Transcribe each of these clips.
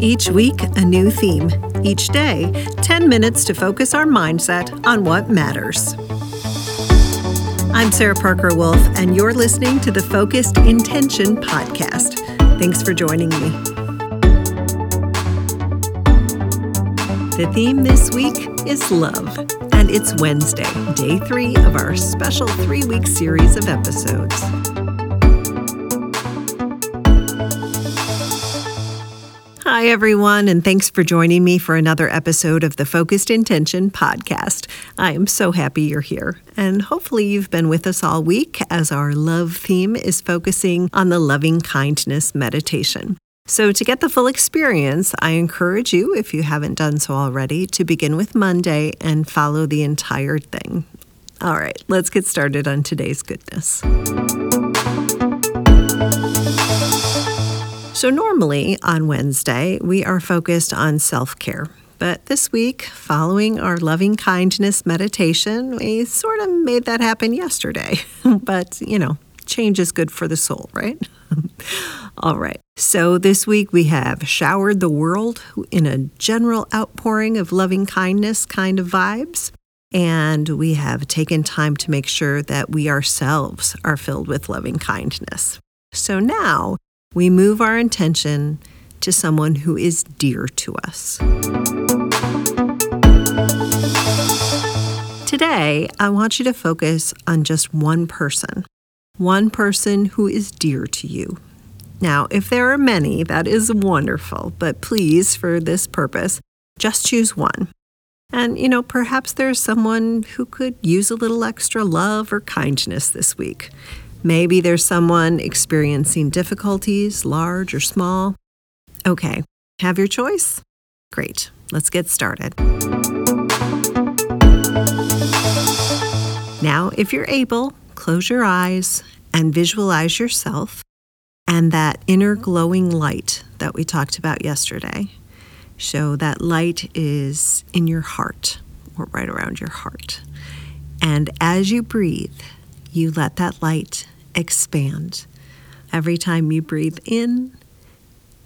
Each week, a new theme. Each day, 10 minutes to focus our mindset on what matters. I'm Sarah Parker Wolf, and you're listening to the Focused Intention Podcast. Thanks for joining me. The theme this week is love, and it's Wednesday, day three of our special three week series of episodes. Hi, everyone, and thanks for joining me for another episode of the Focused Intention podcast. I am so happy you're here, and hopefully, you've been with us all week as our love theme is focusing on the loving kindness meditation. So, to get the full experience, I encourage you, if you haven't done so already, to begin with Monday and follow the entire thing. All right, let's get started on today's goodness. So, normally on Wednesday, we are focused on self care. But this week, following our loving kindness meditation, we sort of made that happen yesterday. but, you know, change is good for the soul, right? All right. So this week we have showered the world in a general outpouring of loving kindness kind of vibes. And we have taken time to make sure that we ourselves are filled with loving kindness. So now we move our intention to someone who is dear to us. Today, I want you to focus on just one person, one person who is dear to you. Now, if there are many, that is wonderful, but please, for this purpose, just choose one. And, you know, perhaps there's someone who could use a little extra love or kindness this week. Maybe there's someone experiencing difficulties, large or small. Okay, have your choice? Great, let's get started. Now, if you're able, close your eyes and visualize yourself and that inner glowing light that we talked about yesterday. So, that light is in your heart or right around your heart. And as you breathe, you let that light expand. Every time you breathe in,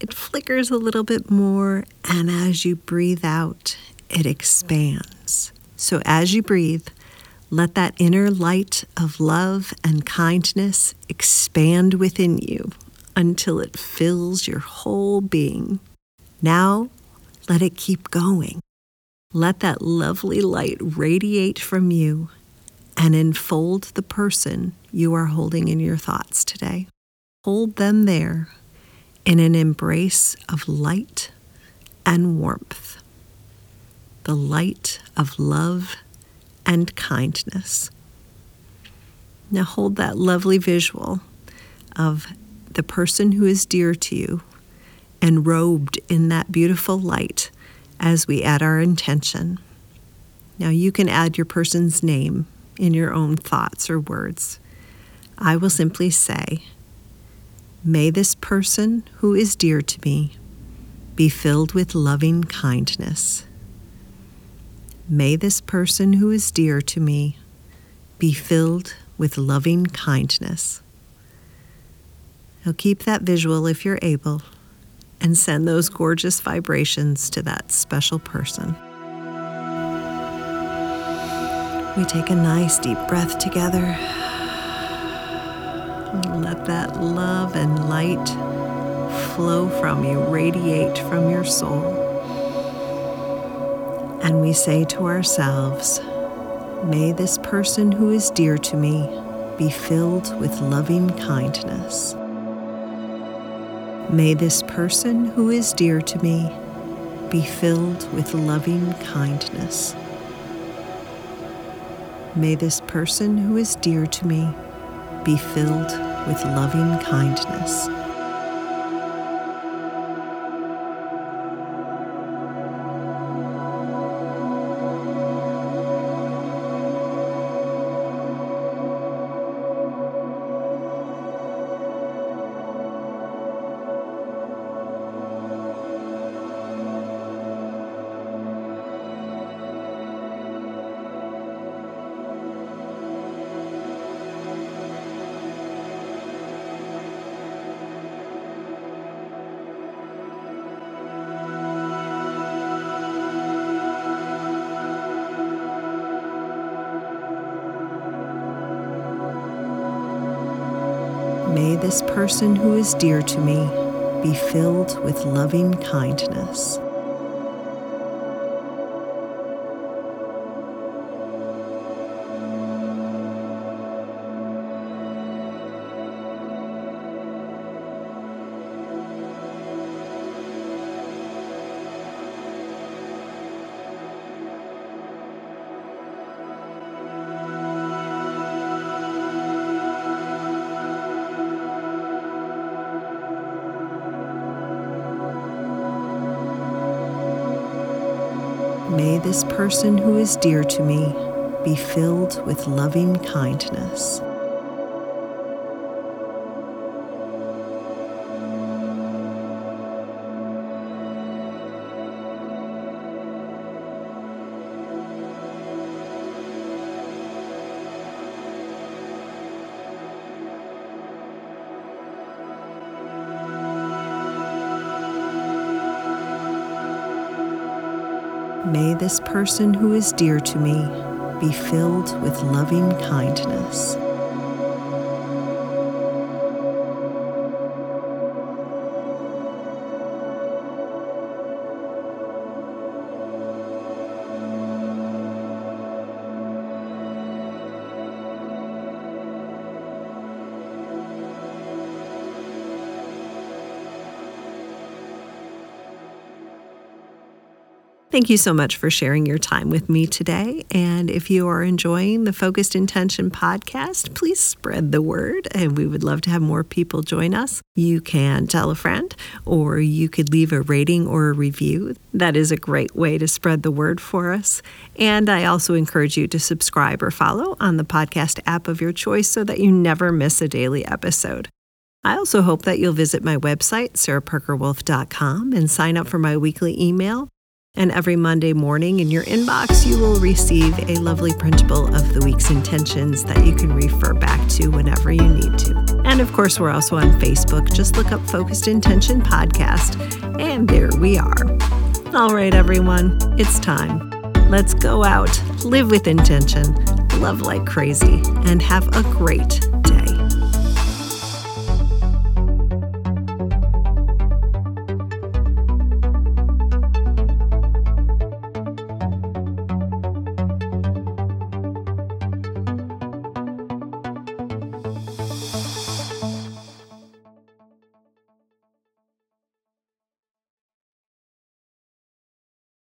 it flickers a little bit more, and as you breathe out, it expands. So as you breathe, let that inner light of love and kindness expand within you until it fills your whole being. Now, let it keep going. Let that lovely light radiate from you and enfold the person you are holding in your thoughts today. Hold them there in an embrace of light and warmth, the light of love and kindness. Now hold that lovely visual of the person who is dear to you and robed in that beautiful light as we add our intention. Now you can add your person's name in your own thoughts or words. I will simply say, May this person who is dear to me be filled with loving kindness. May this person who is dear to me be filled with loving kindness. Now keep that visual if you're able and send those gorgeous vibrations to that special person. We take a nice deep breath together. Let that love and light flow from you, radiate from your soul. And we say to ourselves, May this person who is dear to me be filled with loving kindness. May this person who is dear to me be filled with loving kindness. May this person who is dear to me be filled with loving kindness. May this person who is dear to me be filled with loving kindness. May this person who is dear to me be filled with loving kindness. May this person who is dear to me be filled with loving kindness. Thank you so much for sharing your time with me today. And if you are enjoying the Focused Intention podcast, please spread the word, and we would love to have more people join us. You can tell a friend, or you could leave a rating or a review. That is a great way to spread the word for us. And I also encourage you to subscribe or follow on the podcast app of your choice so that you never miss a daily episode. I also hope that you'll visit my website, sarahparkerwolf.com, and sign up for my weekly email and every Monday morning in your inbox, you will receive a lovely printable of the week's intentions that you can refer back to whenever you need to. And of course, we're also on Facebook. Just look up Focused Intention Podcast, and there we are. All right, everyone, it's time. Let's go out, live with intention, love like crazy, and have a great